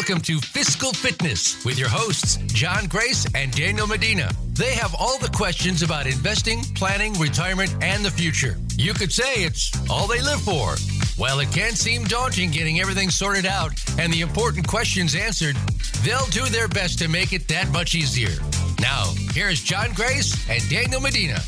Welcome to Fiscal Fitness with your hosts, John Grace and Daniel Medina. They have all the questions about investing, planning, retirement, and the future. You could say it's all they live for. While it can seem daunting getting everything sorted out and the important questions answered, they'll do their best to make it that much easier. Now, here's John Grace and Daniel Medina.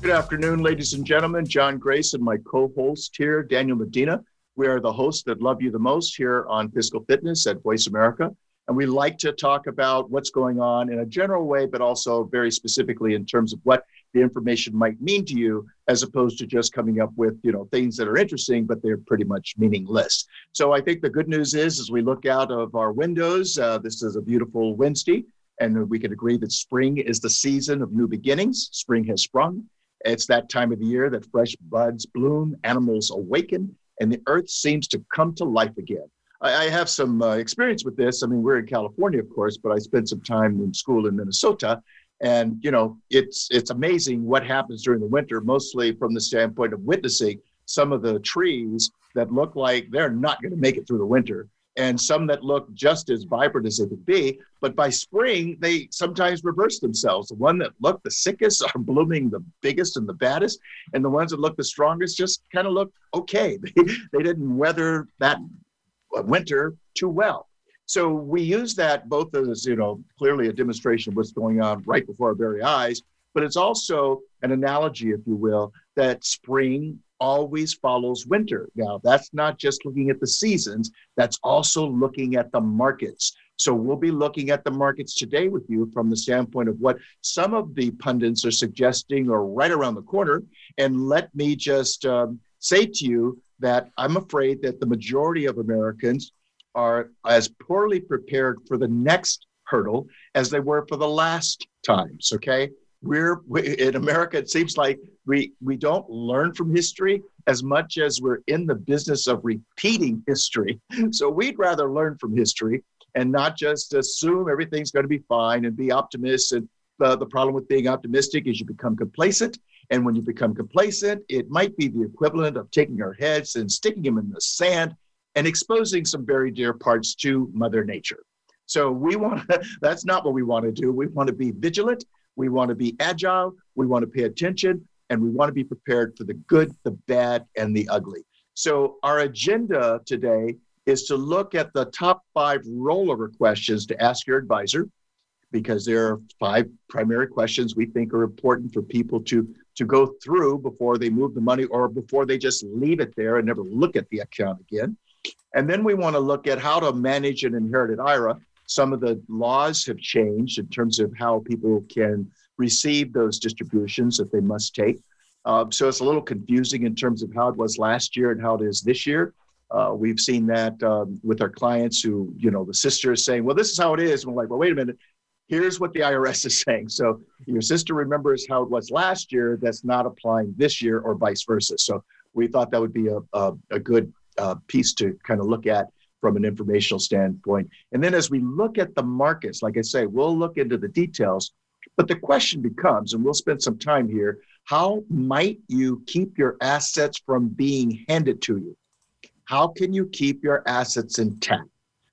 Good afternoon, ladies and gentlemen. John Grace and my co host here, Daniel Medina. We are the hosts that love you the most here on Fiscal Fitness at Voice America. And we like to talk about what's going on in a general way, but also very specifically in terms of what the information might mean to you, as opposed to just coming up with you know things that are interesting, but they're pretty much meaningless. So I think the good news is, as we look out of our windows, uh, this is a beautiful Wednesday, and we can agree that spring is the season of new beginnings. Spring has sprung. It's that time of the year that fresh buds bloom, animals awaken, and the earth seems to come to life again. I, I have some uh, experience with this. I mean, we're in California, of course, but I spent some time in school in Minnesota. And you know, it's it's amazing what happens during the winter, mostly from the standpoint of witnessing some of the trees that look like they're not going to make it through the winter and some that look just as vibrant as they could be. But by spring, they sometimes reverse themselves. The one that look the sickest are blooming the biggest and the baddest, and the ones that look the strongest just kind of look okay. They, they didn't weather that uh, winter too well. So we use that both as, you know, clearly a demonstration of what's going on right before our very eyes, but it's also an analogy, if you will, that spring always follows winter. Now, that's not just looking at the seasons, that's also looking at the markets. So, we'll be looking at the markets today with you from the standpoint of what some of the pundits are suggesting or right around the corner. And let me just um, say to you that I'm afraid that the majority of Americans are as poorly prepared for the next hurdle as they were for the last times. Okay we're we, in America. It seems like we we don't learn from history as much as we're in the business of repeating history. So we'd rather learn from history and not just assume everything's going to be fine and be optimistic. And uh, the problem with being optimistic is you become complacent. And when you become complacent, it might be the equivalent of taking our heads and sticking them in the sand and exposing some very dear parts to Mother Nature. So we want to, that's not what we want to do. We want to be vigilant we want to be agile, we want to pay attention, and we want to be prepared for the good, the bad, and the ugly. So, our agenda today is to look at the top five rollover questions to ask your advisor, because there are five primary questions we think are important for people to, to go through before they move the money or before they just leave it there and never look at the account again. And then we want to look at how to manage an inherited IRA some of the laws have changed in terms of how people can receive those distributions that they must take. Uh, so it's a little confusing in terms of how it was last year and how it is this year. Uh, we've seen that um, with our clients who, you know, the sister is saying, well, this is how it is. And we're like, well, wait a minute. Here's what the IRS is saying. So your sister remembers how it was last year. That's not applying this year or vice versa. So we thought that would be a, a, a good uh, piece to kind of look at from an informational standpoint. And then as we look at the markets, like I say, we'll look into the details. But the question becomes, and we'll spend some time here, how might you keep your assets from being handed to you? How can you keep your assets intact,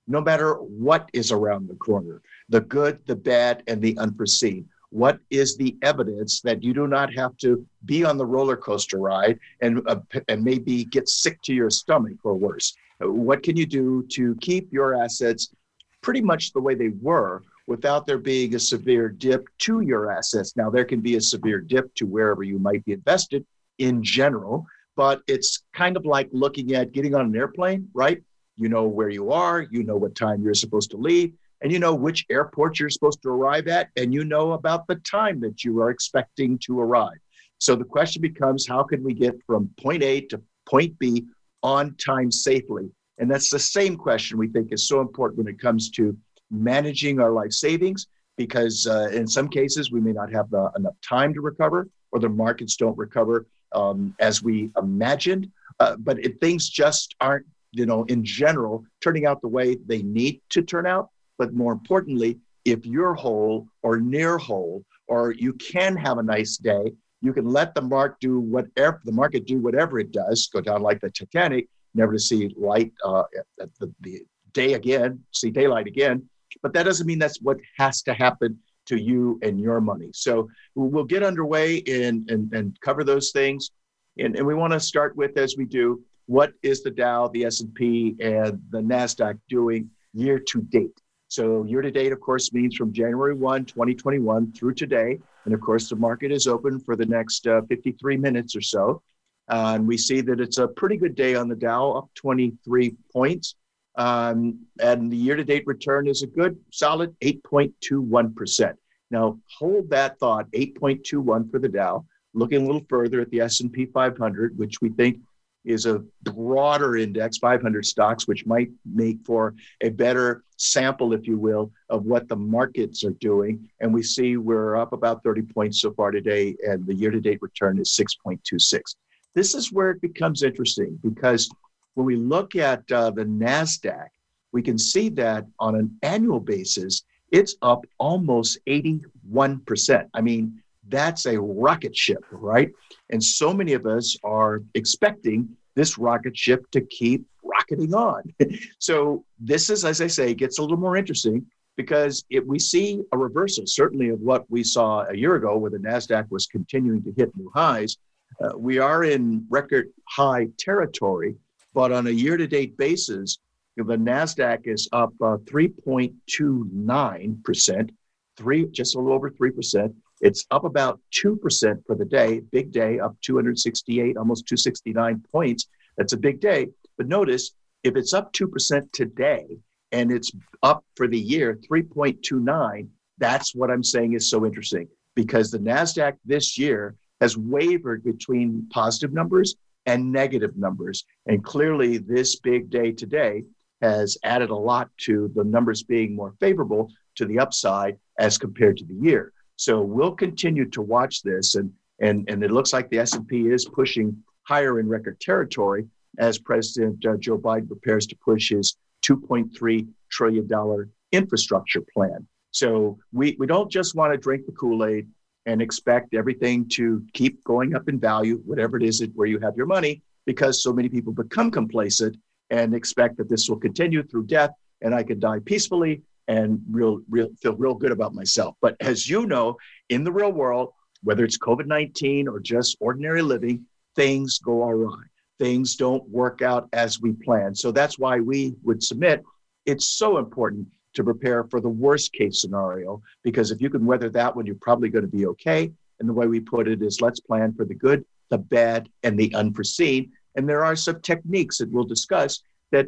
no matter what is around the corner, the good, the bad, and the unforeseen? What is the evidence that you do not have to be on the roller coaster ride and, uh, and maybe get sick to your stomach or worse? Uh, what can you do to keep your assets pretty much the way they were without there being a severe dip to your assets? Now, there can be a severe dip to wherever you might be invested in general, but it's kind of like looking at getting on an airplane, right? You know where you are, you know what time you're supposed to leave, and you know which airport you're supposed to arrive at, and you know about the time that you are expecting to arrive. So the question becomes how can we get from point A to point B on time safely? And that's the same question we think is so important when it comes to managing our life savings because uh, in some cases we may not have the, enough time to recover or the markets don't recover um, as we imagined. Uh, but if things just aren't, you know, in general, turning out the way they need to turn out, but more importantly, if you're whole or near whole, or you can have a nice day, you can let the market do whatever the market do whatever it does, go down like the Titanic, never to see light uh, at the, the day again, see daylight again. But that doesn't mean that's what has to happen to you and your money. So we'll get underway and, and, and cover those things. And, and we want to start with, as we do, what is the Dow, the S&P, and the NASDAQ doing year to date? So year to date, of course, means from January 1, 2021 through today. And of course, the market is open for the next uh, 53 minutes or so. Uh, and we see that it's a pretty good day on the Dow, up 23 points. Um, and the year-to-date return is a good, solid 8.21%. Now, hold that thought, 8.21 for the Dow. Looking a little further at the S&P 500, which we think is a broader index, 500 stocks, which might make for a better sample, if you will, of what the markets are doing. And we see we're up about 30 points so far today, and the year-to-date return is 6.26. This is where it becomes interesting because when we look at uh, the NASDAQ, we can see that on an annual basis, it's up almost 81%. I mean, that's a rocket ship, right? And so many of us are expecting this rocket ship to keep rocketing on. so this is, as I say, gets a little more interesting because if we see a reversal, certainly of what we saw a year ago, where the Nasdaq was continuing to hit new highs. Uh, we are in record high territory, but on a year to date basis, the NASDAQ is up uh, 3.29%, three, just a little over 3%. It's up about 2% for the day, big day, up 268, almost 269 points. That's a big day. But notice if it's up 2% today and it's up for the year 3.29, that's what I'm saying is so interesting because the NASDAQ this year has wavered between positive numbers and negative numbers. And clearly, this big day today has added a lot to the numbers being more favorable to the upside as compared to the year. So we'll continue to watch this, and and and it looks like the S&P is pushing higher in record territory as President uh, Joe Biden prepares to push his 2.3 trillion dollar infrastructure plan. So we we don't just want to drink the Kool-Aid and expect everything to keep going up in value, whatever it is that, where you have your money, because so many people become complacent and expect that this will continue through death and I can die peacefully and real, real feel real good about myself. But as you know, in the real world, whether it's COVID 19 or just ordinary living, things go awry. Things don't work out as we plan. So that's why we would submit it's so important to prepare for the worst case scenario because if you can weather that one, you're probably going to be okay. And the way we put it is let's plan for the good, the bad, and the unforeseen. And there are some techniques that we'll discuss that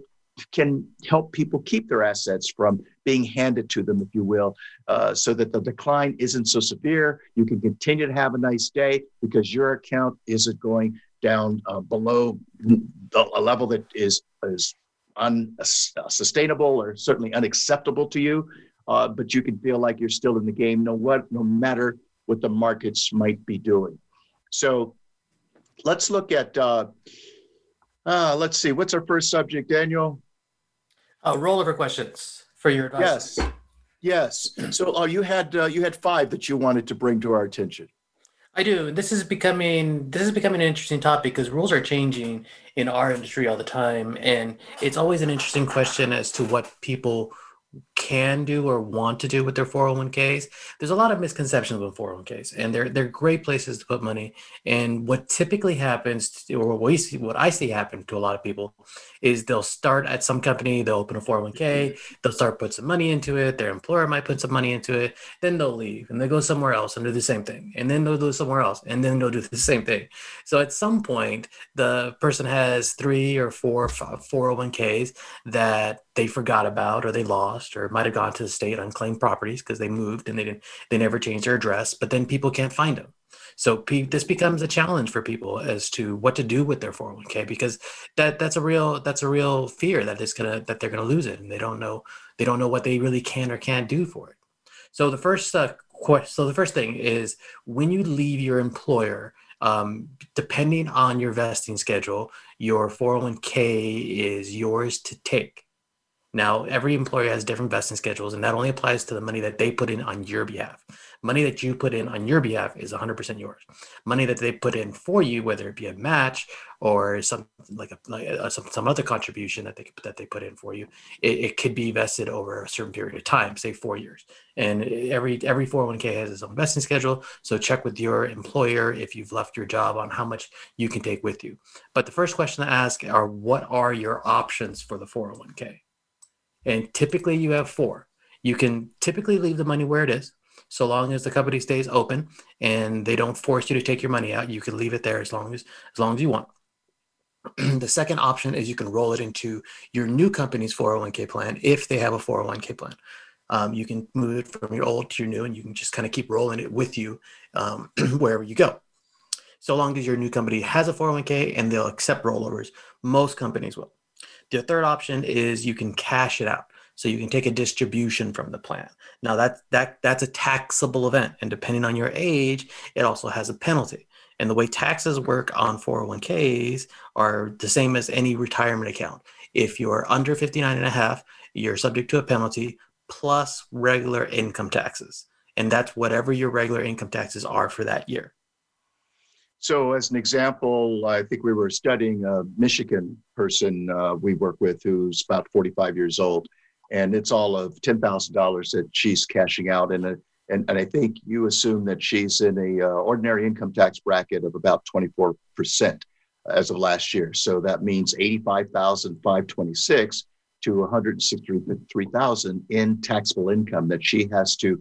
can help people keep their assets from being handed to them, if you will, uh, so that the decline isn't so severe. You can continue to have a nice day because your account isn't going down uh, below a level that is, is unsustainable or certainly unacceptable to you. Uh, but you can feel like you're still in the game, no what, no matter what the markets might be doing. So let's look at. Uh, uh, let's see. What's our first subject, Daniel? Uh, rollover questions for your advice. Yes. Yes. So uh, you had uh, you had five that you wanted to bring to our attention. I do. This is becoming this is becoming an interesting topic because rules are changing in our industry all the time, and it's always an interesting question as to what people can do or want to do with their 401ks. There's a lot of misconceptions with 401ks, and they're they're great places to put money. And what typically happens, or what we see, what I see happen to a lot of people, is they'll start at some company, they'll open a 401k, mm-hmm. they'll start put some money into it. Their employer might put some money into it, then they'll leave and they go somewhere else and do the same thing, and then they'll do somewhere else, and then they'll do the same thing. So at some point, the person has three or four 401ks that they forgot about or they lost or might have gone to the state unclaimed properties because they moved and they didn't they never changed their address but then people can't find them so this becomes a challenge for people as to what to do with their 401k because that that's a real that's a real fear that it's gonna that they're gonna lose it and they don't know they don't know what they really can or can't do for it So the first uh, so the first thing is when you leave your employer, um, depending on your vesting schedule, your 401k is yours to take. Now, every employer has different vesting schedules, and that only applies to the money that they put in on your behalf. Money that you put in on your behalf is 100% yours. Money that they put in for you, whether it be a match or some like a, like a some, some other contribution that they that they put in for you, it, it could be vested over a certain period of time, say four years. And every every 401k has its own vesting schedule. So check with your employer if you've left your job on how much you can take with you. But the first question to ask are what are your options for the 401k? And typically you have four. You can typically leave the money where it is, so long as the company stays open and they don't force you to take your money out. You can leave it there as long as as long as you want. the second option is you can roll it into your new company's 401k plan if they have a 401k plan. Um, you can move it from your old to your new, and you can just kind of keep rolling it with you um, wherever you go. So long as your new company has a 401k and they'll accept rollovers, most companies will. The third option is you can cash it out. So you can take a distribution from the plan. Now that that that's a taxable event, and depending on your age, it also has a penalty. And the way taxes work on 401ks are the same as any retirement account. If you're under 59 and a half, you're subject to a penalty plus regular income taxes. And that's whatever your regular income taxes are for that year. So, as an example, I think we were studying a Michigan person uh, we work with who's about 45 years old, and it's all of $10,000 that she's cashing out. And, and, and I think you assume that she's in a uh, ordinary income tax bracket of about 24% as of last year. So that means 85,526 to 163,000 in taxable income that she has to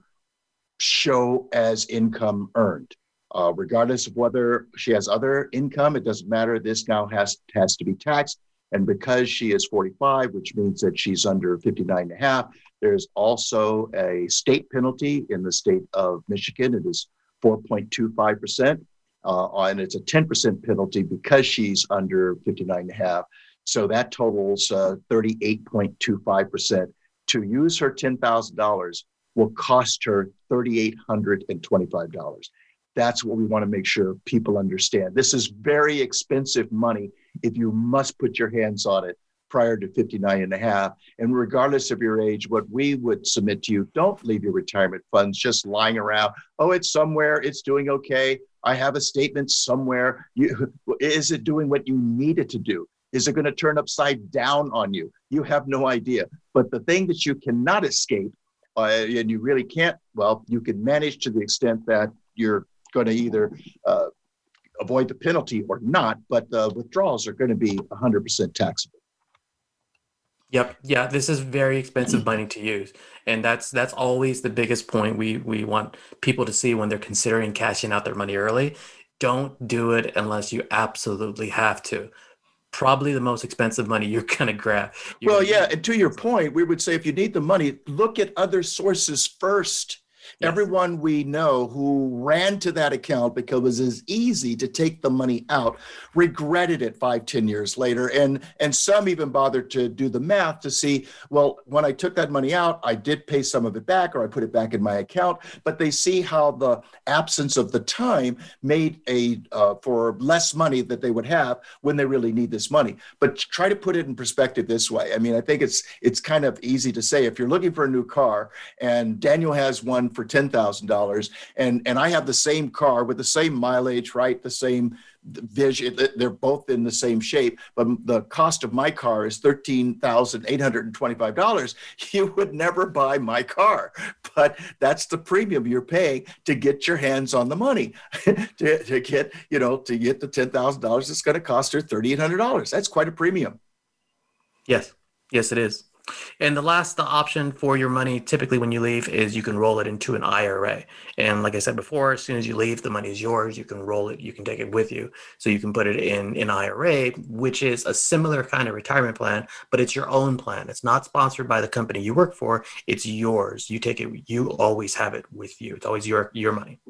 show as income earned. Uh, regardless of whether she has other income, it doesn't matter. This now has, has to be taxed. And because she is 45, which means that she's under 59 and a half, there's also a state penalty in the state of Michigan. It is 4.25%. Uh, and it's a 10% penalty because she's under 59 and a half. So that totals uh, 38.25%. To use her $10,000 will cost her $3,825. That's what we want to make sure people understand. This is very expensive money if you must put your hands on it prior to 59 and a half. And regardless of your age, what we would submit to you, don't leave your retirement funds just lying around. Oh, it's somewhere, it's doing okay. I have a statement somewhere. You, is it doing what you need it to do? Is it going to turn upside down on you? You have no idea. But the thing that you cannot escape, uh, and you really can't, well, you can manage to the extent that you're going to either uh, avoid the penalty or not, but the withdrawals are going to be 100% taxable. Yep. Yeah, this is very expensive money to use. And that's that's always the biggest point we we want people to see when they're considering cashing out their money early. Don't do it unless you absolutely have to. Probably the most expensive money you're going to grab. You're well, yeah, and to your point, we would say if you need the money, look at other sources first Yes. Everyone we know who ran to that account because it was easy to take the money out regretted it five, ten years later. And, and some even bothered to do the math to see, well, when I took that money out, I did pay some of it back or I put it back in my account. But they see how the absence of the time made a uh, for less money that they would have when they really need this money. But try to put it in perspective this way. I mean, I think it's it's kind of easy to say if you're looking for a new car and Daniel has one for $10,000 and and I have the same car with the same mileage, right? The same vision. They're both in the same shape but the cost of my car is $13,825 you would never buy my car but that's the premium you're paying to get your hands on the money. To, to get you know to get the $10,000 it's going to cost her $3,800 that's quite a premium. Yes. Yes it is and the last the option for your money, typically when you leave, is you can roll it into an IRA. And like I said before, as soon as you leave, the money is yours. You can roll it, you can take it with you. So you can put it in an IRA, which is a similar kind of retirement plan, but it's your own plan. It's not sponsored by the company you work for. It's yours. You take it, you always have it with you. It's always your your money.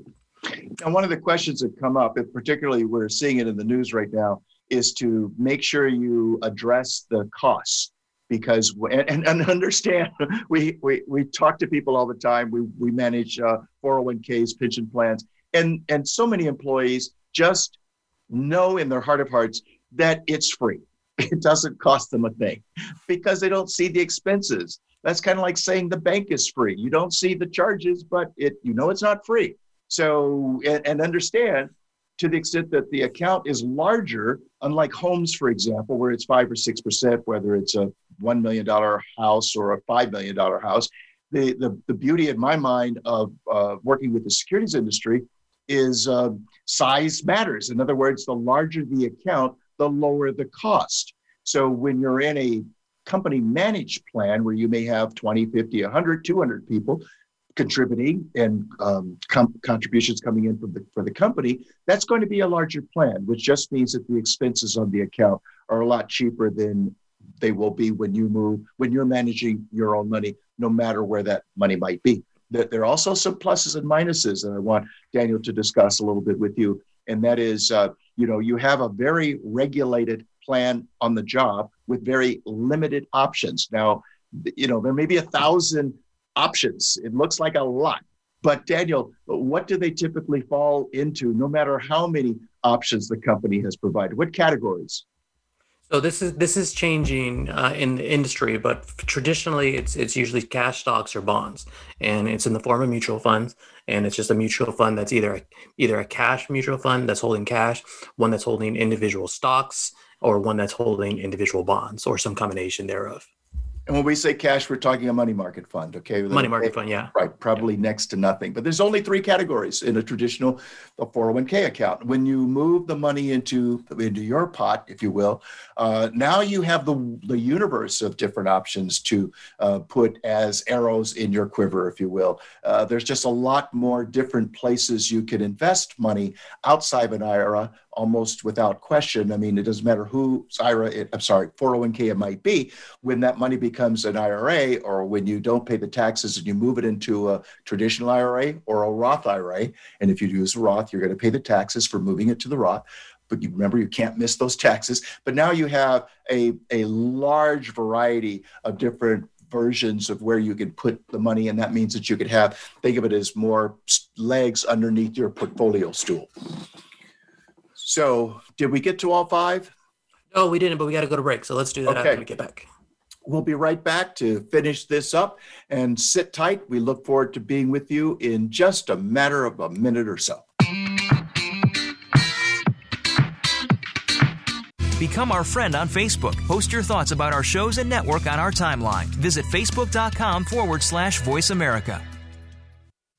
And one of the questions that come up, and particularly we're seeing it in the news right now, is to make sure you address the costs because and, and understand we, we we talk to people all the time. We we manage uh, 401ks pension plans and and so many employees just know in their heart of hearts that it's free. It doesn't cost them a thing because they don't see the expenses. That's kind of like saying the bank is free. You don't see the charges but it you know it's not free. So and, and understand to the extent that the account is larger, unlike homes, for example, where it's five or six percent, whether it's a one million dollar house or a five million dollar house. The, the, the beauty in my mind of uh, working with the securities industry is uh, size matters. In other words, the larger the account, the lower the cost. So when you're in a company managed plan where you may have 20, 50, 100, 200 people, contributing and um, com- contributions coming in from the, for the company, that's going to be a larger plan, which just means that the expenses on the account are a lot cheaper than they will be when you move, when you're managing your own money, no matter where that money might be. There are also some pluses and minuses that I want Daniel to discuss a little bit with you. And that is, uh, you know, you have a very regulated plan on the job with very limited options. Now, you know, there may be a thousand options. It looks like a lot. But Daniel, what do they typically fall into no matter how many options the company has provided? What categories? So this is this is changing uh, in the industry, but traditionally it's it's usually cash stocks or bonds, and it's in the form of mutual funds, and it's just a mutual fund that's either a, either a cash mutual fund that's holding cash, one that's holding individual stocks, or one that's holding individual bonds, or some combination thereof. And when we say cash, we're talking a money market fund, okay? Money market fund, yeah. Right, probably yeah. next to nothing. But there's only three categories in a traditional 401k account. When you move the money into into your pot, if you will, uh, now you have the the universe of different options to uh, put as arrows in your quiver, if you will. Uh, there's just a lot more different places you can invest money outside of an IRA almost without question. I mean, it doesn't matter who IRA, it, I'm sorry, 401k it might be, when that money becomes an IRA or when you don't pay the taxes and you move it into a traditional IRA or a Roth IRA. And if you use a Roth, you're going to pay the taxes for moving it to the Roth. But you remember, you can't miss those taxes. But now you have a, a large variety of different versions of where you can put the money and that means that you could have think of it as more legs underneath your portfolio stool so, did we get to all five? No, we didn't, but we got to go to break. So let's do that okay. after we get back. We'll be right back to finish this up and sit tight. We look forward to being with you in just a matter of a minute or so. Become our friend on Facebook. Post your thoughts about our shows and network on our timeline. Visit facebook.com forward slash voice America.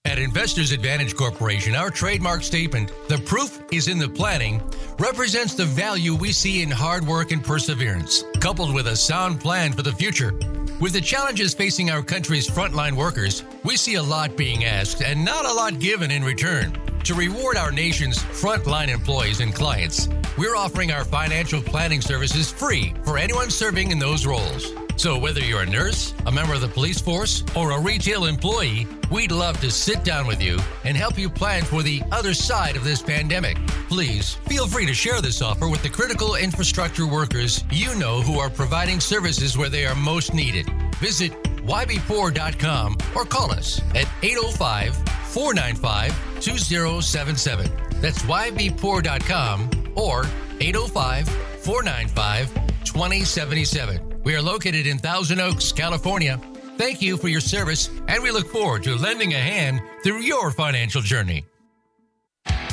At Investors Advantage Corporation, our trademark statement, the proof is in the planning, represents the value we see in hard work and perseverance, coupled with a sound plan for the future. With the challenges facing our country's frontline workers, we see a lot being asked and not a lot given in return. To reward our nation's frontline employees and clients, we're offering our financial planning services free for anyone serving in those roles. So, whether you're a nurse, a member of the police force, or a retail employee, we'd love to sit down with you and help you plan for the other side of this pandemic. Please feel free to share this offer with the critical infrastructure workers you know who are providing services where they are most needed. Visit ybpoor.com or call us at 805 495 2077. That's ybpoor.com or 805 495 2077. We are located in Thousand Oaks, California. Thank you for your service, and we look forward to lending a hand through your financial journey.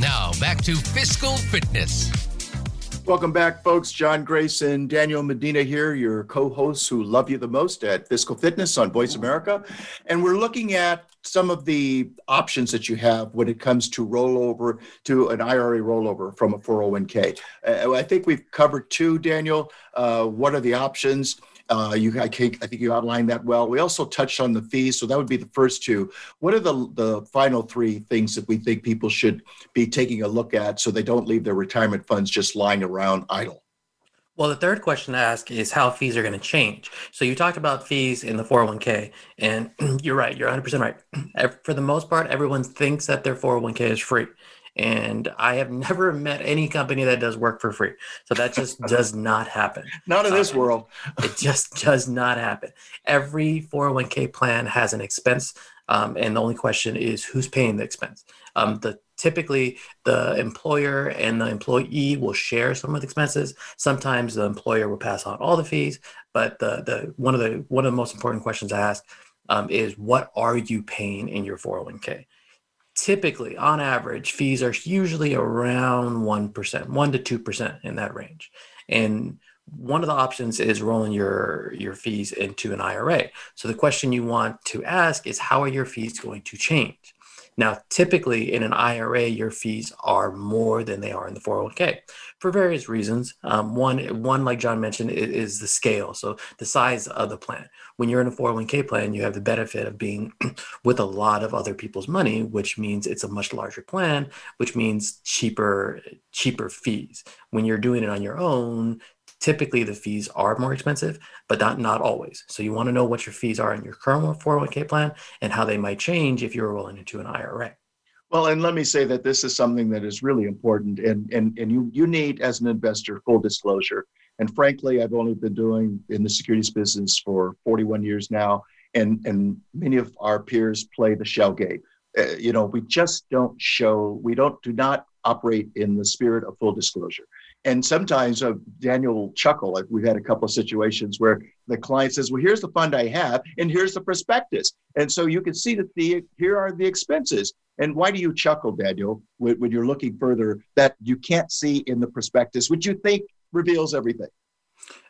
Now, back to fiscal fitness. Welcome back, folks. John Grace and Daniel Medina here, your co hosts who love you the most at Fiscal Fitness on Voice America. And we're looking at some of the options that you have when it comes to rollover to an IRA rollover from a 401k. Uh, I think we've covered two, Daniel. Uh, what are the options? Uh, you, I, think, I think you outlined that well. We also touched on the fees, so that would be the first two. What are the the final three things that we think people should be taking a look at so they don't leave their retirement funds just lying around idle? Well, the third question to ask is how fees are going to change. So you talked about fees in the 401k, and you're right. You're 100% right. For the most part, everyone thinks that their 401k is free and I have never met any company that does work for free. So that just does not happen. Not in this uh, world. it just does not happen. Every 401k plan has an expense, um, and the only question is who's paying the expense. Um, the typically the employer and the employee will share some of the expenses. Sometimes the employer will pass on all the fees, but the the one of the one of the most important questions I ask um, is what are you paying in your 401k? Typically on average fees are usually around 1% 1 to 2% in that range. And one of the options is rolling your your fees into an IRA so the question you want to ask is how are your fees going to change now, typically in an IRA, your fees are more than they are in the 401k for various reasons. Um, one, one, like John mentioned, is, is, the scale. So the size of the plan. When you're in a 401k plan, you have the benefit of being with a lot of other people's money, which means it's a much larger plan, which means cheaper, cheaper fees. When you're doing it on your own, typically the fees are more expensive, but not, not always. So you want to know what your fees are in your current 401k plan and how they might change if you're rolling into an IRA. Well, and let me say that this is something that is really important, and and and you you need as an investor full disclosure. And frankly, I've only been doing in the securities business for 41 years now, and and many of our peers play the shell game. Uh, you know, we just don't show, we don't do not operate in the spirit of full disclosure and sometimes uh, Daniel will chuckle. Like we've had a couple of situations where the client says, "Well, here's the fund I have, and here's the prospectus," and so you can see that the here are the expenses. And why do you chuckle, Daniel, when, when you're looking further that you can't see in the prospectus, which you think reveals everything?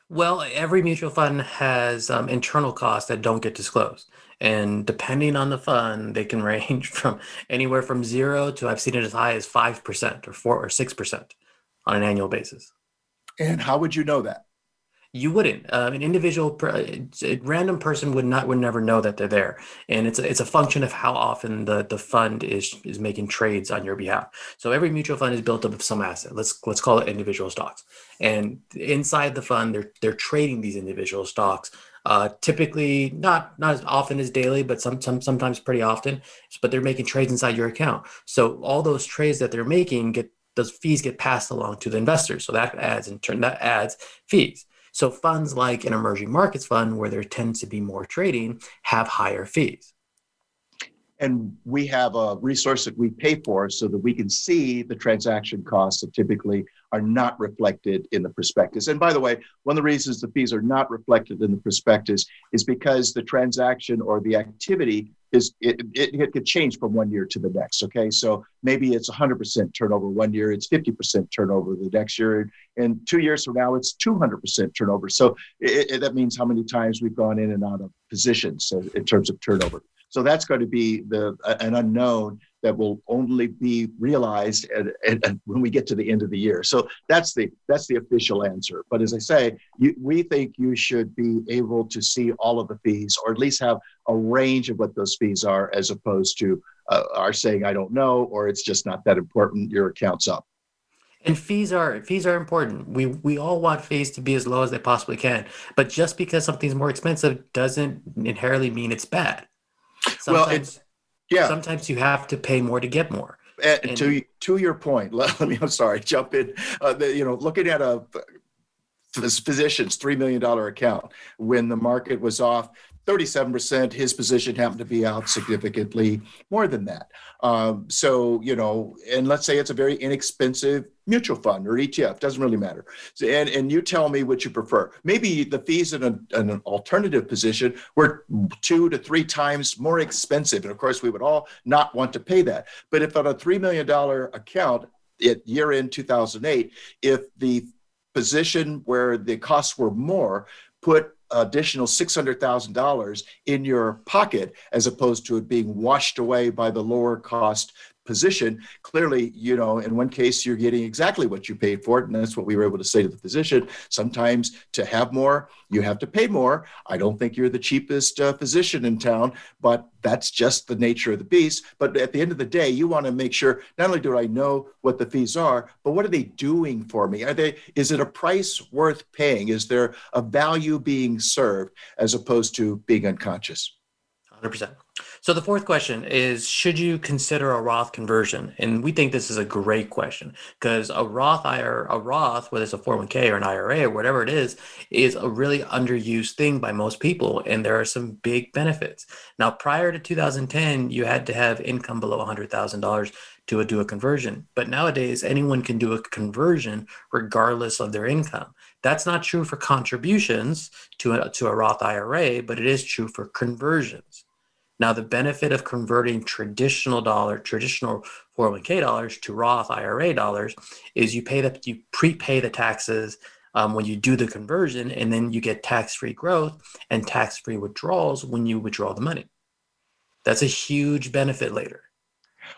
Well, every mutual fund has um, internal costs that don't get disclosed. And depending on the fund, they can range from anywhere from zero to I've seen it as high as 5% or 4 or 6% on an annual basis. And how would you know that? You wouldn't. Uh, an individual, a random person would not would never know that they're there, and it's a, it's a function of how often the the fund is is making trades on your behalf. So every mutual fund is built up of some asset. Let's let's call it individual stocks, and inside the fund, they're they're trading these individual stocks. Uh, typically, not not as often as daily, but some, some sometimes pretty often. But they're making trades inside your account. So all those trades that they're making get those fees get passed along to the investors. So that adds in turn that adds fees. So funds like an emerging markets fund where there tends to be more trading have higher fees. And we have a resource that we pay for so that we can see the transaction costs that typically are not reflected in the prospectus. And by the way, one of the reasons the fees are not reflected in the prospectus is because the transaction or the activity is it, it, it could change from one year to the next. Okay, so maybe it's 100% turnover one year, it's 50% turnover the next year, and two years from now it's 200% turnover. So it, that means how many times we've gone in and out of positions in terms of turnover. So that's going to be the an unknown that will only be realized at, at, at, when we get to the end of the year. So that's the that's the official answer. But as I say, you, we think you should be able to see all of the fees, or at least have a range of what those fees are, as opposed to uh, are saying I don't know, or it's just not that important. Your account's up. And fees are fees are important. We we all want fees to be as low as they possibly can. But just because something's more expensive doesn't inherently mean it's bad. Sometimes, well, it's yeah. Sometimes you have to pay more to get more. And, and to to your point, let, me. I'm sorry. Jump in. Uh, the, you know, looking at a physician's three million dollar account when the market was off 37%. His position happened to be out significantly more than that. Um, so, you know, and let's say it's a very inexpensive mutual fund or ETF, doesn't really matter. So, and, and you tell me what you prefer. Maybe the fees in, a, in an alternative position were two to three times more expensive. And of course, we would all not want to pay that. But if on a $3 million account at year end 2008, if the position where the costs were more put additional $600,000 in your pocket as opposed to it being washed away by the lower cost position, clearly, you know, in one case, you're getting exactly what you paid for it. And that's what we were able to say to the physician. Sometimes to have more, you have to pay more. I don't think you're the cheapest uh, physician in town, but that's just the nature of the beast. But at the end of the day, you want to make sure not only do I know what the fees are, but what are they doing for me? Are they, is it a price worth paying? Is there a value being served as opposed to being unconscious? 100%. So the fourth question is should you consider a Roth conversion? And we think this is a great question because a Roth IRA, a Roth, whether it's a 401k or an IRA or whatever it is, is a really underused thing by most people and there are some big benefits. Now prior to 2010, you had to have income below $100,000 to do a conversion. But nowadays anyone can do a conversion regardless of their income. That's not true for contributions to a, to a Roth IRA, but it is true for conversions. Now, the benefit of converting traditional dollar, traditional 401k dollars to Roth IRA dollars is you pay the you prepay the taxes um, when you do the conversion, and then you get tax-free growth and tax-free withdrawals when you withdraw the money. That's a huge benefit later.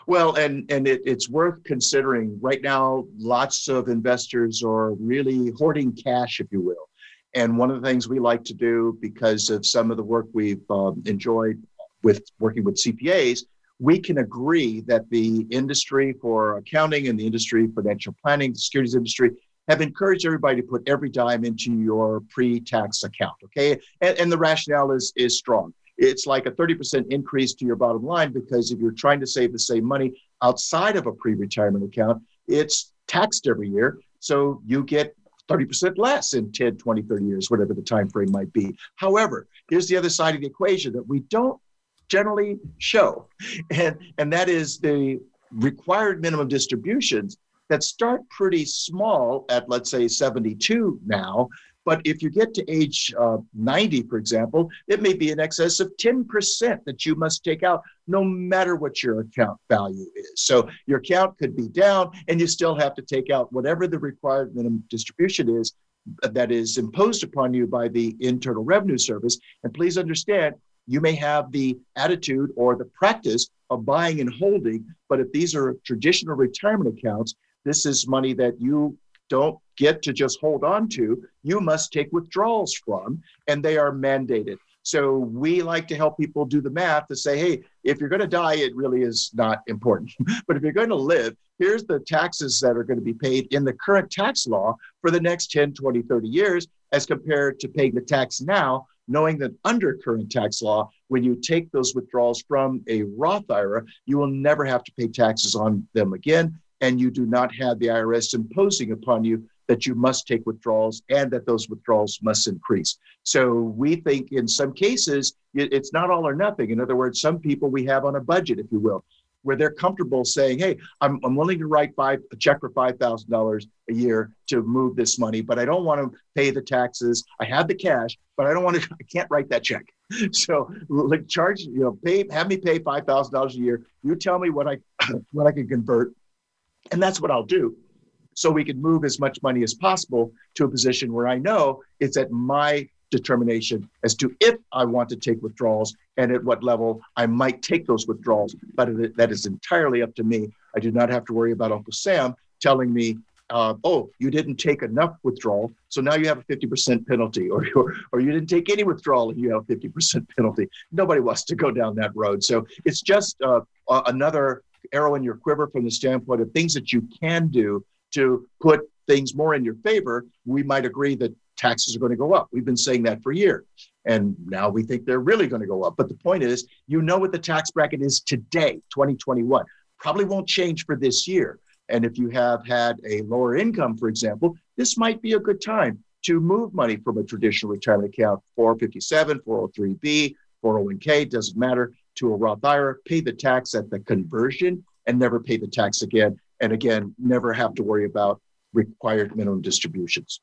Well, and and it, it's worth considering. Right now, lots of investors are really hoarding cash, if you will. And one of the things we like to do, because of some of the work we've um, enjoyed with working with CPAs, we can agree that the industry for accounting and the industry financial planning, the securities industry, have encouraged everybody to put every dime into your pre-tax account. Okay, and, and the rationale is is strong. It's like a 30% increase to your bottom line because if you're trying to save the same money outside of a pre-retirement account, it's taxed every year. So you get 30% less in 10, 20, 30 years, whatever the time frame might be. However, here's the other side of the equation that we don't generally show. And, and that is the required minimum distributions that start pretty small at, let's say, 72 now. But if you get to age uh, 90, for example, it may be in excess of 10% that you must take out, no matter what your account value is. So your account could be down, and you still have to take out whatever the required minimum distribution is that is imposed upon you by the Internal Revenue Service. And please understand, you may have the attitude or the practice of buying and holding, but if these are traditional retirement accounts, this is money that you don't get to just hold on to. You must take withdrawals from, and they are mandated. So we like to help people do the math to say, hey, if you're going to die, it really is not important. but if you're going to live, here's the taxes that are going to be paid in the current tax law for the next 10, 20, 30 years as compared to paying the tax now knowing that under current tax law, when you take those withdrawals from a Roth IRA, you will never have to pay taxes on them again. And you do not have the IRS imposing upon you that you must take withdrawals and that those withdrawals must increase. So we think in some cases, it's not all or nothing. In other words, some people we have on a budget, if you will where they're comfortable saying, "Hey, I'm, I'm willing to write five a check for five thousand dollars a year to move this money, but I don't want to pay the taxes. I have the cash, but I don't want to. I can't write that check. So, like, charge you know, pay have me pay five thousand dollars a year. You tell me what I what I can convert, and that's what I'll do." So we can move as much money as possible to a position where I know it's at my determination as to if I want to take withdrawals and at what level I might take those withdrawals. But that is entirely up to me. I do not have to worry about Uncle Sam telling me, uh, oh, you didn't take enough withdrawal, so now you have a 50% penalty, or, or, you didn't take any withdrawal and you have a 50% penalty. Nobody wants to go down that road. So it's just uh, another arrow in your quiver from the standpoint of things that you can do to put things more in your favor. We might agree that taxes are going to go up. We've been saying that for years. And now we think they're really going to go up. But the point is, you know what the tax bracket is today, 2021. Probably won't change for this year. And if you have had a lower income, for example, this might be a good time to move money from a traditional retirement account, 457, 403b, 401k, doesn't matter, to a Roth IRA, pay the tax at the conversion and never pay the tax again. And again, never have to worry about required minimum distributions.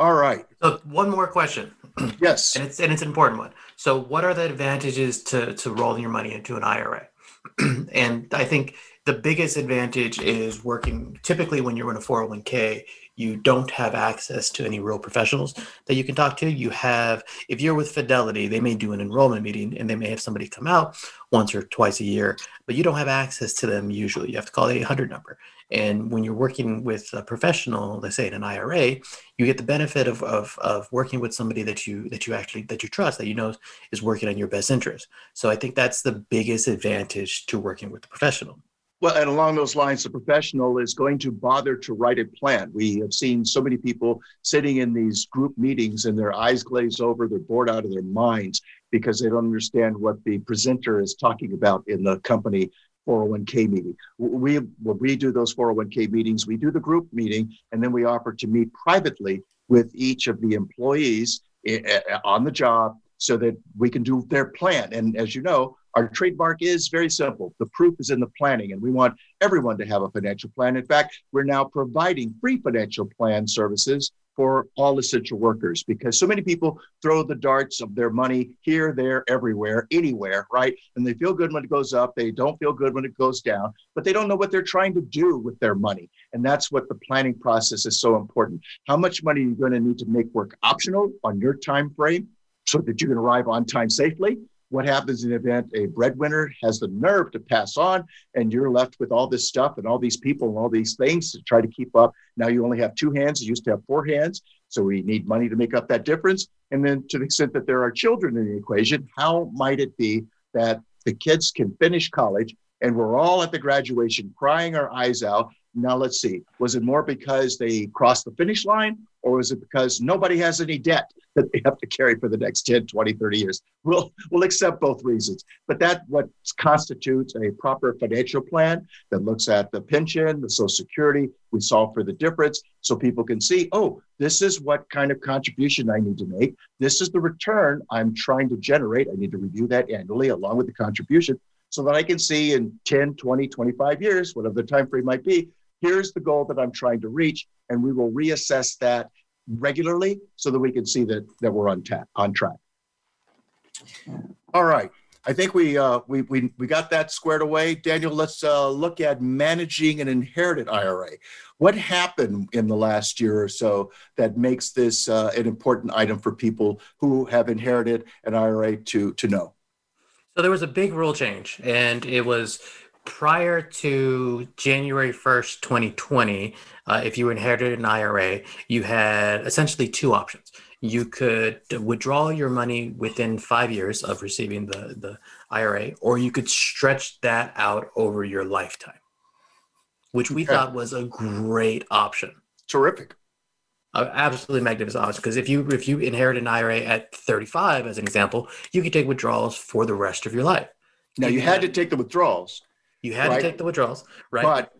All right. So one more question. Yes. and it's and it's an important one. So what are the advantages to to rolling your money into an IRA? and I think the biggest advantage is working typically when you're in a 401k you don't have access to any real professionals that you can talk to. You have, if you're with Fidelity, they may do an enrollment meeting and they may have somebody come out once or twice a year, but you don't have access to them usually. You have to call the 800 number. And when you're working with a professional, let's say in an IRA, you get the benefit of, of, of working with somebody that you that you actually that you trust, that you know is working on your best interest. So I think that's the biggest advantage to working with a professional. Well, and along those lines, the professional is going to bother to write a plan. We have seen so many people sitting in these group meetings and their eyes glaze over, they're bored out of their minds because they don't understand what the presenter is talking about in the company 401k meeting. We when we do those 401k meetings, we do the group meeting and then we offer to meet privately with each of the employees eh, eh, on the job so that we can do their plan. And as you know, our trademark is very simple. The proof is in the planning, and we want everyone to have a financial plan. In fact, we're now providing free financial plan services for all essential workers because so many people throw the darts of their money here, there, everywhere, anywhere, right? And they feel good when it goes up. They don't feel good when it goes down, but they don't know what they're trying to do with their money. And that's what the planning process is so important. How much money are you going to need to make work optional on your time frame so that you can arrive on time safely? What happens in the event a breadwinner has the nerve to pass on and you're left with all this stuff and all these people and all these things to try to keep up. Now you only have two hands you used to have four hands so we need money to make up that difference. And then to the extent that there are children in the equation how might it be that the kids can finish college and we're all at the graduation crying our eyes out now let's see. Was it more because they crossed the finish line or was it because nobody has any debt that they have to carry for the next 10 20 30 years? We'll we'll accept both reasons. But that what constitutes a proper financial plan that looks at the pension the social security we solve for the difference so people can see oh this is what kind of contribution i need to make. This is the return i'm trying to generate. I need to review that annually along with the contribution so that i can see in 10 20 25 years whatever the time frame might be here's the goal that I'm trying to reach, and we will reassess that regularly so that we can see that that we're on, ta- on track. All right. I think we, uh, we, we, we got that squared away. Daniel, let's uh, look at managing an inherited IRA. What happened in the last year or so that makes this uh, an important item for people who have inherited an IRA to, to know? So there was a big rule change, and it was prior to January 1st, 2020, uh, if you inherited an IRA, you had essentially two options. You could withdraw your money within five years of receiving the, the IRA, or you could stretch that out over your lifetime, which we okay. thought was a great option. Terrific. Uh, absolutely magnificent option because if you if you inherit an IRA at 35, as an example, you could take withdrawals for the rest of your life. Now you, you had to take the withdrawals you had right? to take the withdrawals, right? But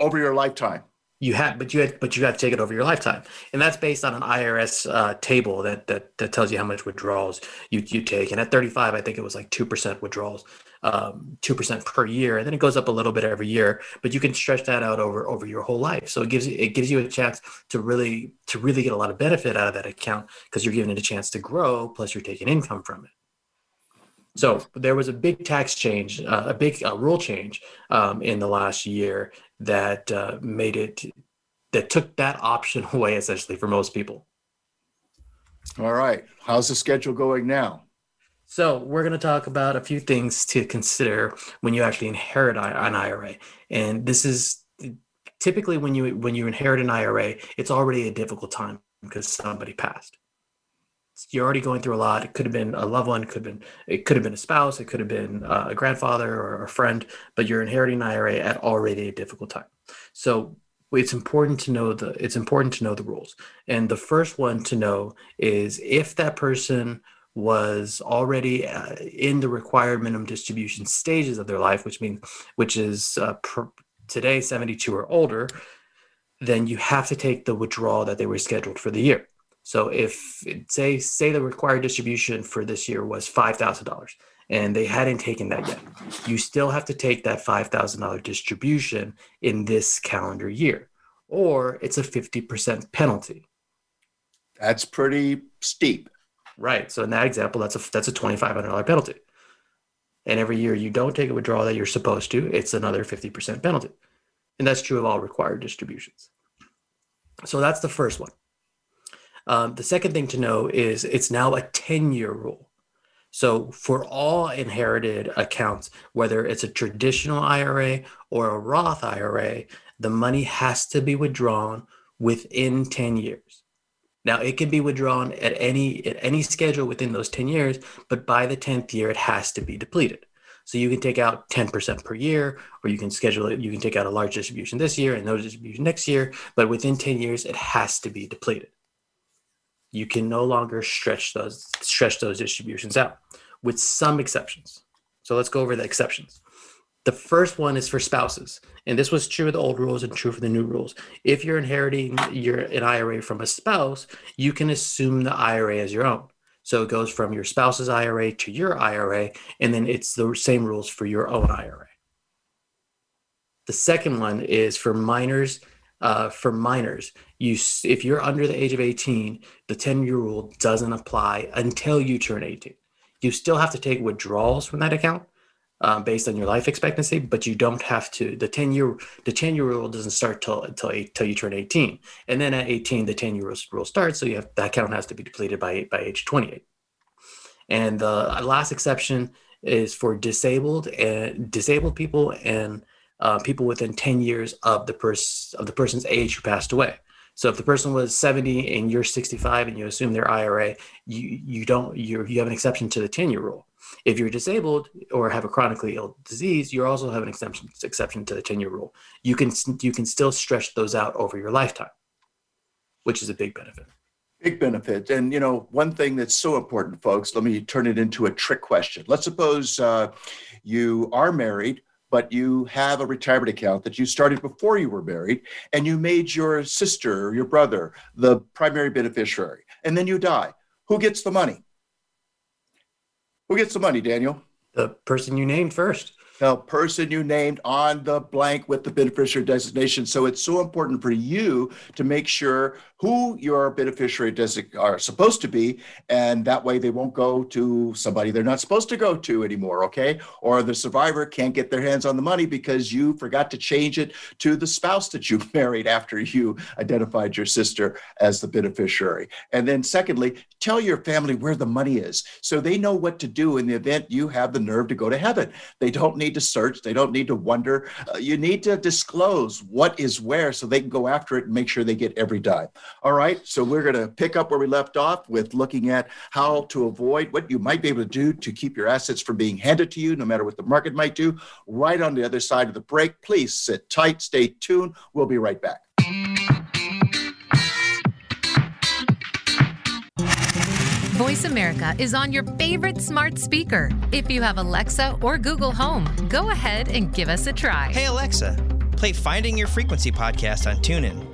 over your lifetime. You had, but you had, but you have to take it over your lifetime, and that's based on an IRS uh, table that, that that tells you how much withdrawals you you take. And at 35, I think it was like two percent withdrawals, um, two percent per year, and then it goes up a little bit every year. But you can stretch that out over over your whole life. So it gives you it gives you a chance to really to really get a lot of benefit out of that account because you're giving it a chance to grow. Plus, you're taking income from it. So there was a big tax change, uh, a big uh, rule change um, in the last year that uh, made it that took that option away essentially for most people. All right, how's the schedule going now? So we're going to talk about a few things to consider when you actually inherit an IRA, and this is typically when you when you inherit an IRA, it's already a difficult time because somebody passed you're already going through a lot. It could have been a loved one, could have been it could have been a spouse, it could have been uh, a grandfather or a friend, but you're inheriting an IRA at already a difficult time. So it's important to know the it's important to know the rules. And the first one to know is if that person was already uh, in the required minimum distribution stages of their life, which means which is uh, per, today 72 or older then you have to take the withdrawal that they were scheduled for the year. So if say say the required distribution for this year was five thousand dollars and they hadn't taken that yet, you still have to take that five thousand dollar distribution in this calendar year, or it's a fifty percent penalty. That's pretty steep. Right. So in that example, that's a that's a twenty five hundred dollar penalty. And every year you don't take a withdrawal that you're supposed to, it's another 50% penalty. And that's true of all required distributions. So that's the first one. Um, the second thing to know is it's now a 10 year rule. So for all inherited accounts, whether it's a traditional IRA or a Roth IRA, the money has to be withdrawn within 10 years. Now it can be withdrawn at any at any schedule within those 10 years, but by the 10th year it has to be depleted. So you can take out 10% per year, or you can schedule it, you can take out a large distribution this year and no distribution next year, but within 10 years it has to be depleted you can no longer stretch those stretch those distributions out with some exceptions. So let's go over the exceptions. The first one is for spouses and this was true of the old rules and true for the new rules. If you're inheriting your an ira from a spouse you can assume the ira as your own. So it goes from your spouse's ira to your ira and then it's the same rules for your own ira the second one is for minors uh, for minors, you if you're under the age of 18, the 10 year rule doesn't apply until you turn 18. You still have to take withdrawals from that account um, based on your life expectancy, but you don't have to. The 10 year the 10 year rule doesn't start till until till you turn 18, and then at 18 the 10 year rule starts. So you have that account has to be depleted by by age 28. And the last exception is for disabled and disabled people and uh, people within 10 years of the person of the person's age who passed away. So if the person was 70 and you're 65 and you assume their IRA, you you don't you you have an exception to the 10 year rule. If you're disabled or have a chronically ill disease, you also have an exception exception to the 10 year rule. You can you can still stretch those out over your lifetime, which is a big benefit. Big benefit. And, you know, one thing that's so important, folks, let me turn it into a trick question. Let's suppose uh, you are married but you have a retirement account that you started before you were married and you made your sister or your brother the primary beneficiary and then you die. Who gets the money? Who gets the money daniel? The person you named first the person you named on the blank with the beneficiary designation. So it's so important for you to make sure who your beneficiary design are supposed to be, and that way they won't go to somebody they're not supposed to go to anymore. Okay, or the survivor can't get their hands on the money because you forgot to change it to the spouse that you married after you identified your sister as the beneficiary. And then secondly, tell your family where the money is so they know what to do in the event you have the nerve to go to heaven. They don't need to search, they don't need to wonder. Uh, you need to disclose what is where so they can go after it and make sure they get every dime. All right, so we're going to pick up where we left off with looking at how to avoid what you might be able to do to keep your assets from being handed to you, no matter what the market might do. Right on the other side of the break. Please sit tight, stay tuned. We'll be right back. Voice America is on your favorite smart speaker. If you have Alexa or Google Home, go ahead and give us a try. Hey, Alexa, play Finding Your Frequency podcast on TuneIn.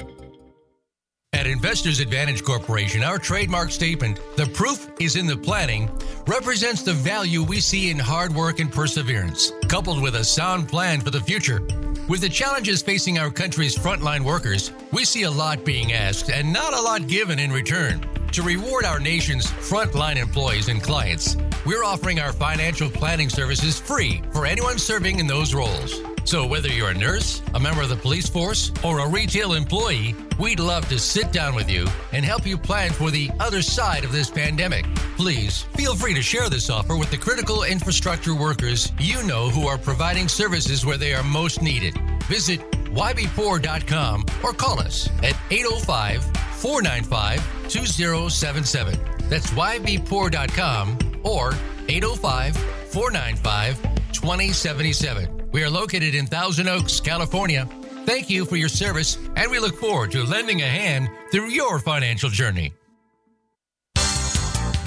At Investors Advantage Corporation, our trademark statement, the proof is in the planning, represents the value we see in hard work and perseverance, coupled with a sound plan for the future. With the challenges facing our country's frontline workers, we see a lot being asked and not a lot given in return. To reward our nation's frontline employees and clients, we're offering our financial planning services free for anyone serving in those roles. So, whether you're a nurse, a member of the police force, or a retail employee, we'd love to sit down with you and help you plan for the other side of this pandemic. Please feel free to share this offer with the critical infrastructure workers you know who are providing services where they are most needed. Visit ybpoor.com or call us at 805 495 2077. That's ybpoor.com or 805 495 2077. We are located in Thousand Oaks, California. Thank you for your service, and we look forward to lending a hand through your financial journey.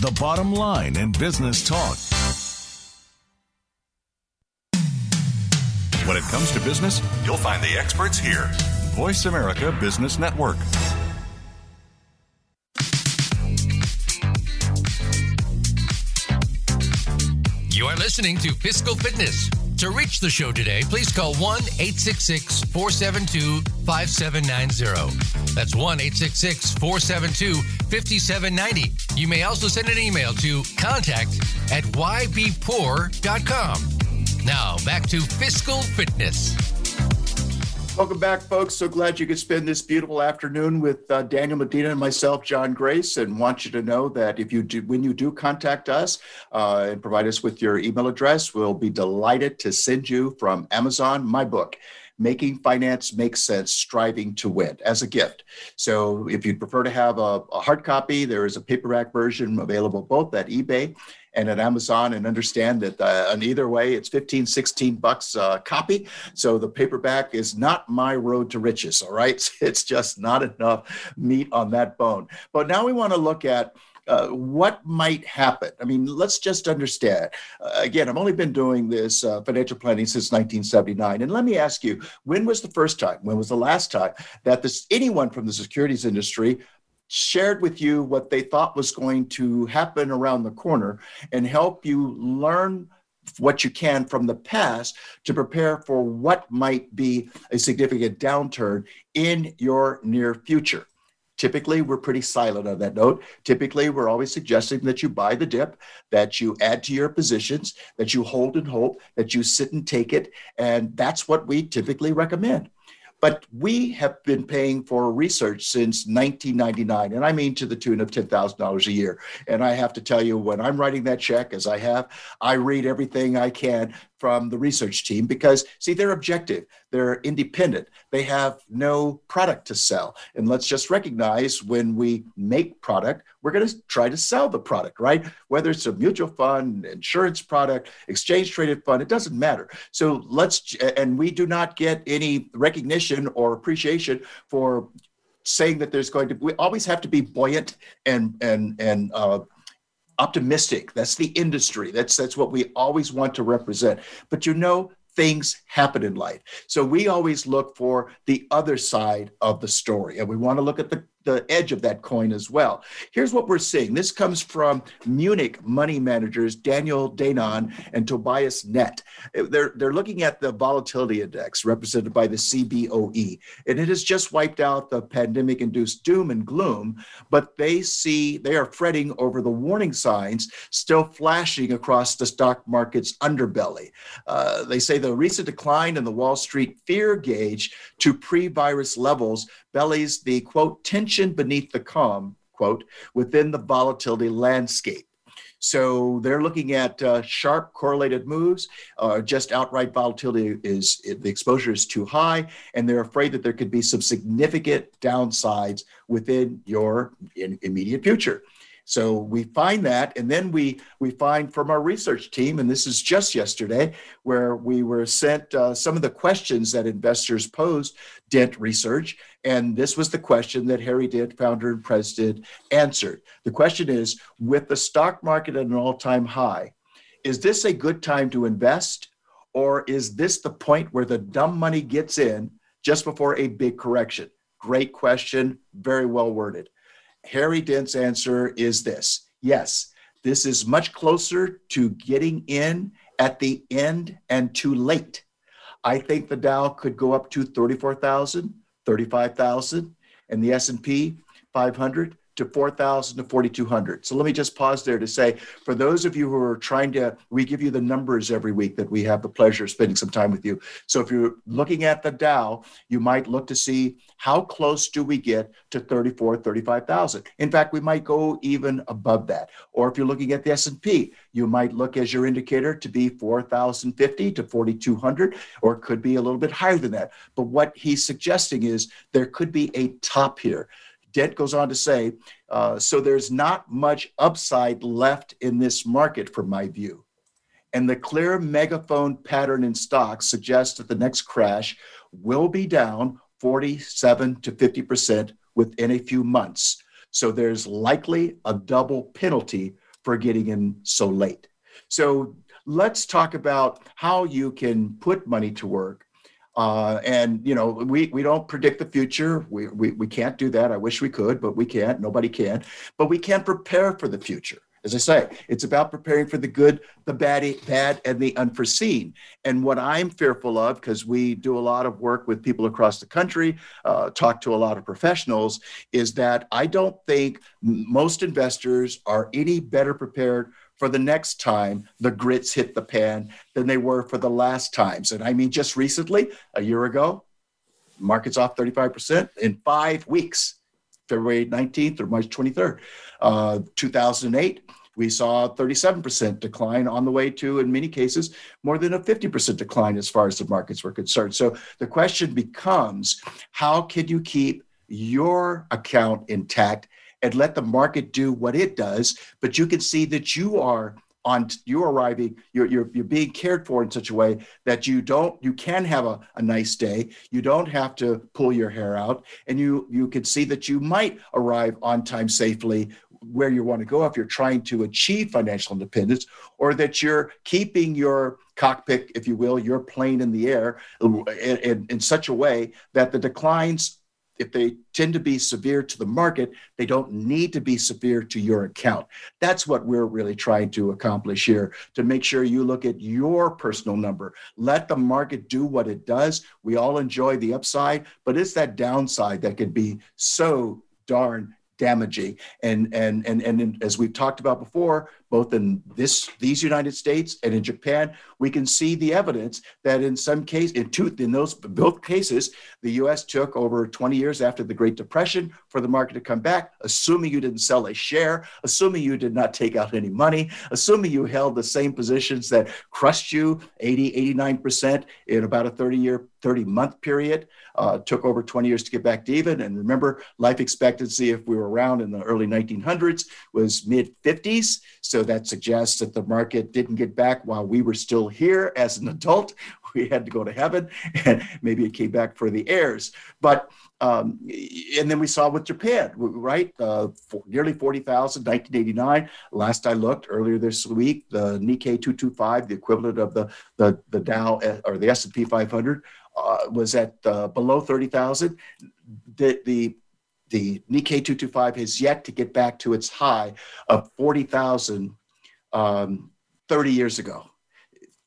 the bottom line in business talk. When it comes to business, you'll find the experts here. Voice America Business Network. You are listening to Fiscal Fitness. To reach the show today, please call 1 866 472 5790. That's 1 866 472 5790. You may also send an email to contact at ybpoor.com. Now, back to Fiscal Fitness. Welcome back, folks. So glad you could spend this beautiful afternoon with uh, Daniel Medina and myself, John Grace, and want you to know that if you do, when you do contact us uh, and provide us with your email address, we'll be delighted to send you from Amazon my book. Making Finance Make Sense, Striving to Win as a gift. So, if you'd prefer to have a, a hard copy, there is a paperback version available both at eBay and at Amazon and understand that uh, in either way, it's 15, 16 bucks a copy. So the paperback is not my road to riches. All right. It's just not enough meat on that bone. But now we want to look at uh, what might happen? I mean, let's just understand. Uh, again, I've only been doing this uh, financial planning since 1979. And let me ask you, when was the first time, when was the last time that this anyone from the securities industry shared with you what they thought was going to happen around the corner and help you learn what you can from the past to prepare for what might be a significant downturn in your near future. Typically, we're pretty silent on that note. Typically, we're always suggesting that you buy the dip, that you add to your positions, that you hold and hope, that you sit and take it. And that's what we typically recommend. But we have been paying for research since 1999, and I mean to the tune of $10,000 a year. And I have to tell you, when I'm writing that check, as I have, I read everything I can from the research team because, see, they're objective, they're independent, they have no product to sell. And let's just recognize when we make product, we're going to try to sell the product, right? Whether it's a mutual fund, insurance product, exchange traded fund, it doesn't matter. So let's, and we do not get any recognition or appreciation for saying that there's going to we always have to be buoyant and and and uh, optimistic. That's the industry. That's that's what we always want to represent. But you know, things happen in life. So we always look for the other side of the story, and we want to look at the the edge of that coin as well. Here's what we're seeing. This comes from Munich money managers Daniel Danon and Tobias Net. They're, they're looking at the volatility index represented by the CBOE, and it has just wiped out the pandemic induced doom and gloom, but they see they are fretting over the warning signs still flashing across the stock market's underbelly. Uh, they say the recent decline in the Wall Street fear gauge to pre virus levels bellies the quote tension beneath the calm quote within the volatility landscape. So they're looking at uh, sharp correlated moves. Uh, just outright volatility is the exposure is too high, and they're afraid that there could be some significant downsides within your in, immediate future. So we find that, and then we we find from our research team, and this is just yesterday, where we were sent uh, some of the questions that investors posed Dent Research, and this was the question that Harry Dent, founder and president, answered. The question is: With the stock market at an all-time high, is this a good time to invest, or is this the point where the dumb money gets in just before a big correction? Great question, very well worded. Harry Dent's answer is this yes, this is much closer to getting in at the end and too late. I think the Dow could go up to 34,000, 35,000, and the S&P 500 to 4,000 to 4,200. So let me just pause there to say, for those of you who are trying to, we give you the numbers every week that we have the pleasure of spending some time with you. So if you're looking at the Dow, you might look to see how close do we get to 34, 35,000. In fact, we might go even above that. Or if you're looking at the S&P, you might look as your indicator to be 4,050 to 4,200, or it could be a little bit higher than that. But what he's suggesting is there could be a top here. Dent goes on to say, uh, so there's not much upside left in this market, from my view. And the clear megaphone pattern in stocks suggests that the next crash will be down 47 to 50% within a few months. So there's likely a double penalty for getting in so late. So let's talk about how you can put money to work uh, and you know, we we don't predict the future. We, we we can't do that. I wish we could, but we can't. Nobody can. But we can prepare for the future. As I say, it's about preparing for the good, the bad, bad, and the unforeseen. And what I'm fearful of, because we do a lot of work with people across the country, uh, talk to a lot of professionals, is that I don't think most investors are any better prepared for the next time the grits hit the pan than they were for the last times. And I mean, just recently, a year ago, markets off 35% in five weeks, February 19th or March 23rd. Uh, 2008, we saw a 37% decline on the way to, in many cases, more than a 50% decline as far as the markets were concerned. So the question becomes how can you keep your account intact and let the market do what it does. But you can see that you are on you're arriving you're, you're you're being cared for in such a way that you don't you can have a, a nice day. You don't have to pull your hair out. And you you can see that you might arrive on time safely where you want to go if you're trying to achieve financial independence or that you're keeping your cockpit if you will your plane in the air uh, in, in, in such a way that the declines if they tend to be severe to the market, they don't need to be severe to your account. That's what we're really trying to accomplish here to make sure you look at your personal number. Let the market do what it does. We all enjoy the upside, but it's that downside that can be so darn damaging. And and and and as we've talked about before, both in this these United States and in Japan, we can see the evidence that in some case, in two in those both cases, the U.S. took over 20 years after the Great Depression for the market to come back, assuming you didn't sell a share, assuming you did not take out any money, assuming you held the same positions that crushed you 80, 89 percent in about a 30 year 30 month period. Uh, took over 20 years to get back to even. And remember, life expectancy, if we were around in the early 1900s, was mid 50s. So that suggests that the market didn't get back while we were still here as an adult. We had to go to heaven, and maybe it came back for the heirs. But um, and then we saw with Japan, right? Uh, for nearly 40,000, 1989. Last I looked earlier this week, the Nikkei 225, the equivalent of the, the, the Dow uh, or the S&P 500, uh, was at uh, below 30,000. The, the, the Nikkei 225 has yet to get back to its high of 40,000 um, 30 years ago.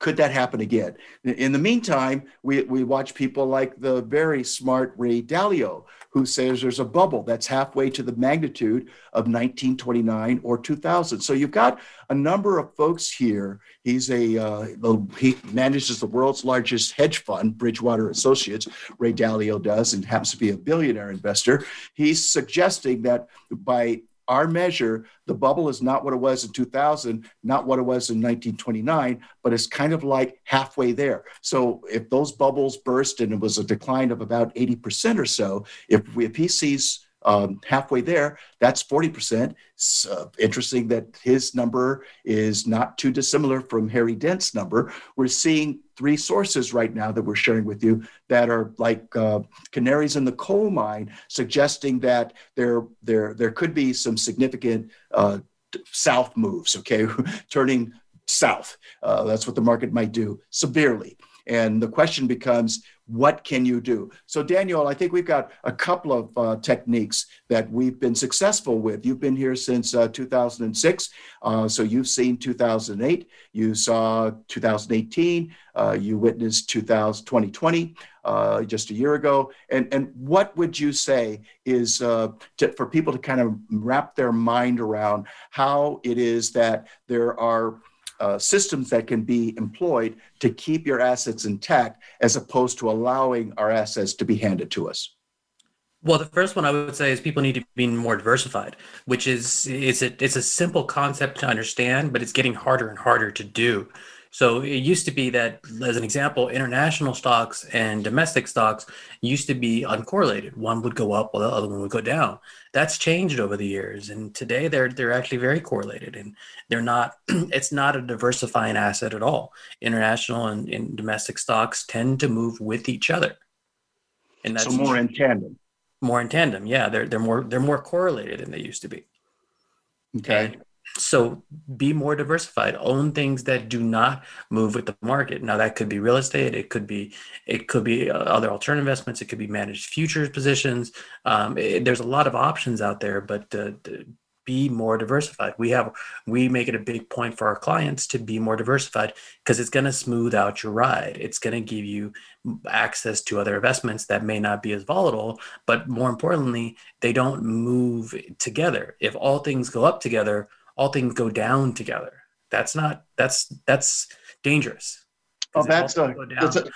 Could that happen again? In the meantime, we, we watch people like the very smart Ray Dalio, who says there's a bubble that's halfway to the magnitude of 1929 or 2000. So you've got a number of folks here. He's a uh, he manages the world's largest hedge fund, Bridgewater Associates. Ray Dalio does, and happens to be a billionaire investor. He's suggesting that by our measure, the bubble is not what it was in 2000, not what it was in 1929, but it's kind of like halfway there. So if those bubbles burst and it was a decline of about 80% or so, if, we, if he sees um, halfway there, that's 40%. It's uh, interesting that his number is not too dissimilar from Harry Dent's number. We're seeing three sources right now that we're sharing with you that are like uh, canaries in the coal mine, suggesting that there, there, there could be some significant uh, south moves, okay, turning south. Uh, that's what the market might do severely. And the question becomes, what can you do? So, Daniel, I think we've got a couple of uh, techniques that we've been successful with. You've been here since uh, 2006, uh, so you've seen 2008, you saw 2018, uh, you witnessed 2000, 2020. Uh, just a year ago, and and what would you say is uh, to, for people to kind of wrap their mind around how it is that there are uh, systems that can be employed to keep your assets intact as opposed to allowing our assets to be handed to us? Well, the first one I would say is people need to be more diversified, which is it's a it's a simple concept to understand, but it's getting harder and harder to do. So it used to be that, as an example, international stocks and domestic stocks used to be uncorrelated. One would go up while the other one would go down. That's changed over the years, and today they're they're actually very correlated, and they're not. it's not a diversifying asset at all. International and, and domestic stocks tend to move with each other, and that's so more in tandem. More in tandem, yeah. They're they're more they're more correlated than they used to be. Okay. And so be more diversified. Own things that do not move with the market. Now that could be real estate. It could be it could be uh, other alternative investments. It could be managed futures positions. Um, it, there's a lot of options out there but uh, be more diversified. We have we make it a big point for our clients to be more diversified because it's going to smooth out your ride. It's going to give you access to other investments that may not be as volatile but more importantly they don't move together. If all things go up together all things go down together. That's not that's that's dangerous. Oh, that's a, down, that's a,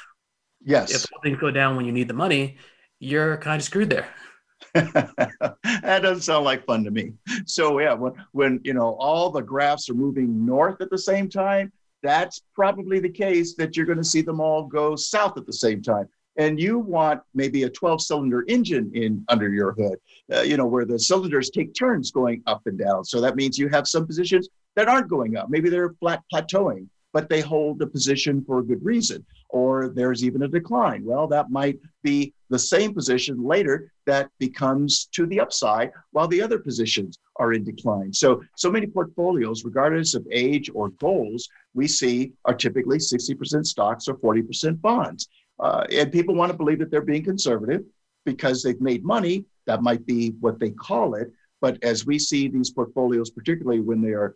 yes. If all things go down when you need the money, you're kind of screwed there. that doesn't sound like fun to me. So yeah, when when you know all the graphs are moving north at the same time, that's probably the case that you're going to see them all go south at the same time and you want maybe a 12 cylinder engine in under your hood uh, you know where the cylinders take turns going up and down. So that means you have some positions that aren't going up. Maybe they're flat plateauing but they hold the position for a good reason. Or there's even a decline. Well that might be the same position later that becomes to the upside while the other positions are in decline. So so many portfolios regardless of age or goals we see are typically 60% stocks or 40% bonds uh, and people want to believe that they're being conservative because they've made money. That might be what they call it. But as we see these portfolios, particularly when they are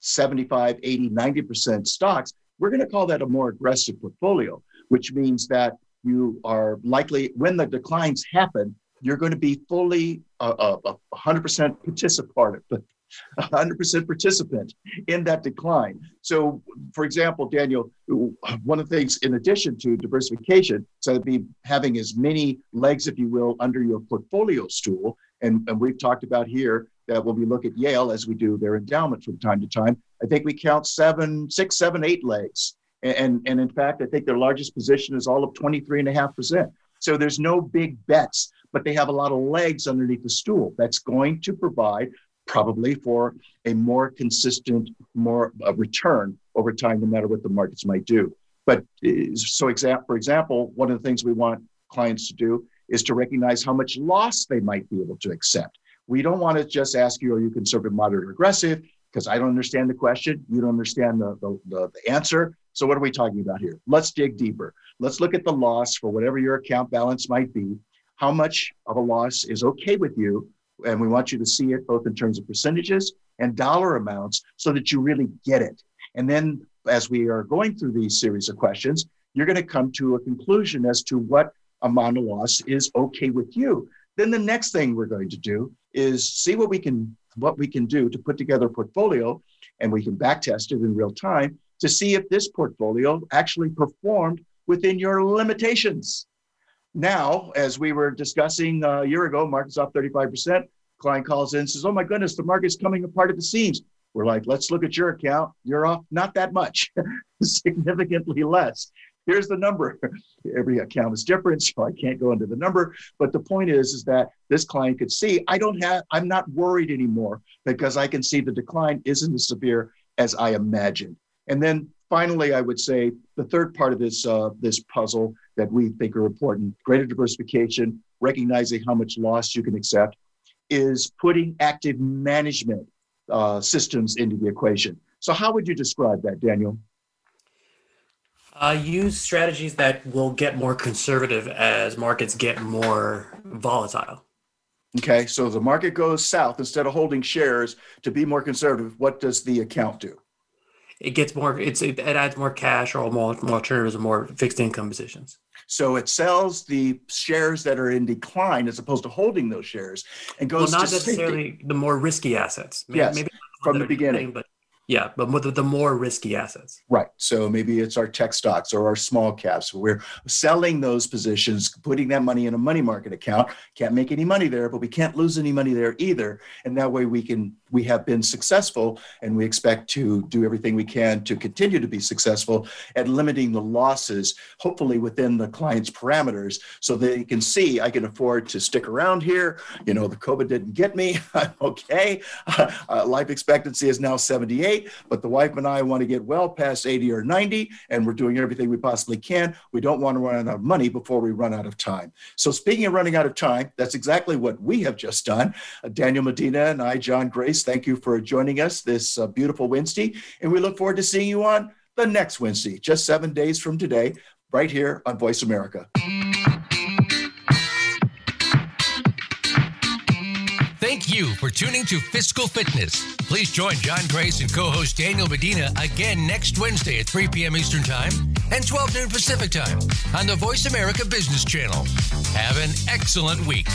75, 80, 90% stocks, we're going to call that a more aggressive portfolio, which means that you are likely, when the declines happen, you're going to be fully uh, uh, 100% participant, 100% participant in that decline. So, for example, Daniel, one of the things in addition to diversification, so to be having as many legs, if you will, under your portfolio stool. And, and we've talked about here that when we look at Yale, as we do their endowment from time to time, I think we count seven, six, seven, eight legs. And, and in fact, I think their largest position is all of 23.5%. So there's no big bets, but they have a lot of legs underneath the stool. That's going to provide probably for a more consistent, more uh, return over time, no matter what the markets might do. But uh, so, exa- for example, one of the things we want clients to do is to recognize how much loss they might be able to accept. We don't want to just ask you, are you conservative, moderate, or aggressive? Because I don't understand the question. You don't understand the, the, the, the answer. So, what are we talking about here? Let's dig deeper. Let's look at the loss for whatever your account balance might be. How much of a loss is okay with you and we want you to see it both in terms of percentages and dollar amounts so that you really get it. And then as we are going through these series of questions, you're going to come to a conclusion as to what amount of loss is okay with you. Then the next thing we're going to do is see what we can what we can do to put together a portfolio and we can back test it in real time to see if this portfolio actually performed within your limitations. Now, as we were discussing uh, a year ago, market's off 35%. Client calls in and says, Oh my goodness, the market's coming apart at the seams. We're like, let's look at your account. You're off not that much, significantly less. Here's the number. Every account is different, so I can't go into the number. But the point is, is that this client could see I don't have, I'm not worried anymore because I can see the decline isn't as severe as I imagined. And then finally, I would say the third part of this uh, this puzzle that we think are important: greater diversification, recognizing how much loss you can accept, is putting active management uh, systems into the equation. So, how would you describe that, Daniel? Uh, use strategies that will get more conservative as markets get more volatile. Okay, so the market goes south instead of holding shares to be more conservative. What does the account do? It gets more. It's it adds more cash or more, more alternatives or more fixed income positions. So it sells the shares that are in decline as opposed to holding those shares and goes well, not necessarily safety. the more risky assets. Maybe, Yes, maybe from the beginning. but yeah, but with the more risky assets. Right. So maybe it's our tech stocks or our small caps. We're selling those positions, putting that money in a money market account. Can't make any money there, but we can't lose any money there either. And that way we can we have been successful and we expect to do everything we can to continue to be successful at limiting the losses, hopefully within the client's parameters, so they can see I can afford to stick around here. You know, the COVID didn't get me. I'm okay. Uh, life expectancy is now 78, but the wife and I want to get well past 80 or 90, and we're doing everything we possibly can. We don't want to run out of money before we run out of time. So, speaking of running out of time, that's exactly what we have just done. Uh, Daniel Medina and I, John Grace, thank you for joining us this uh, beautiful Wednesday, and we look forward to seeing you on the next Wednesday, just seven days from today, right here on Voice America. Thank you for tuning to Fiscal Fitness. Please join John Grace and co host Daniel Medina again next Wednesday at 3 p.m. Eastern Time and 12 noon Pacific Time on the Voice America Business Channel. Have an excellent week.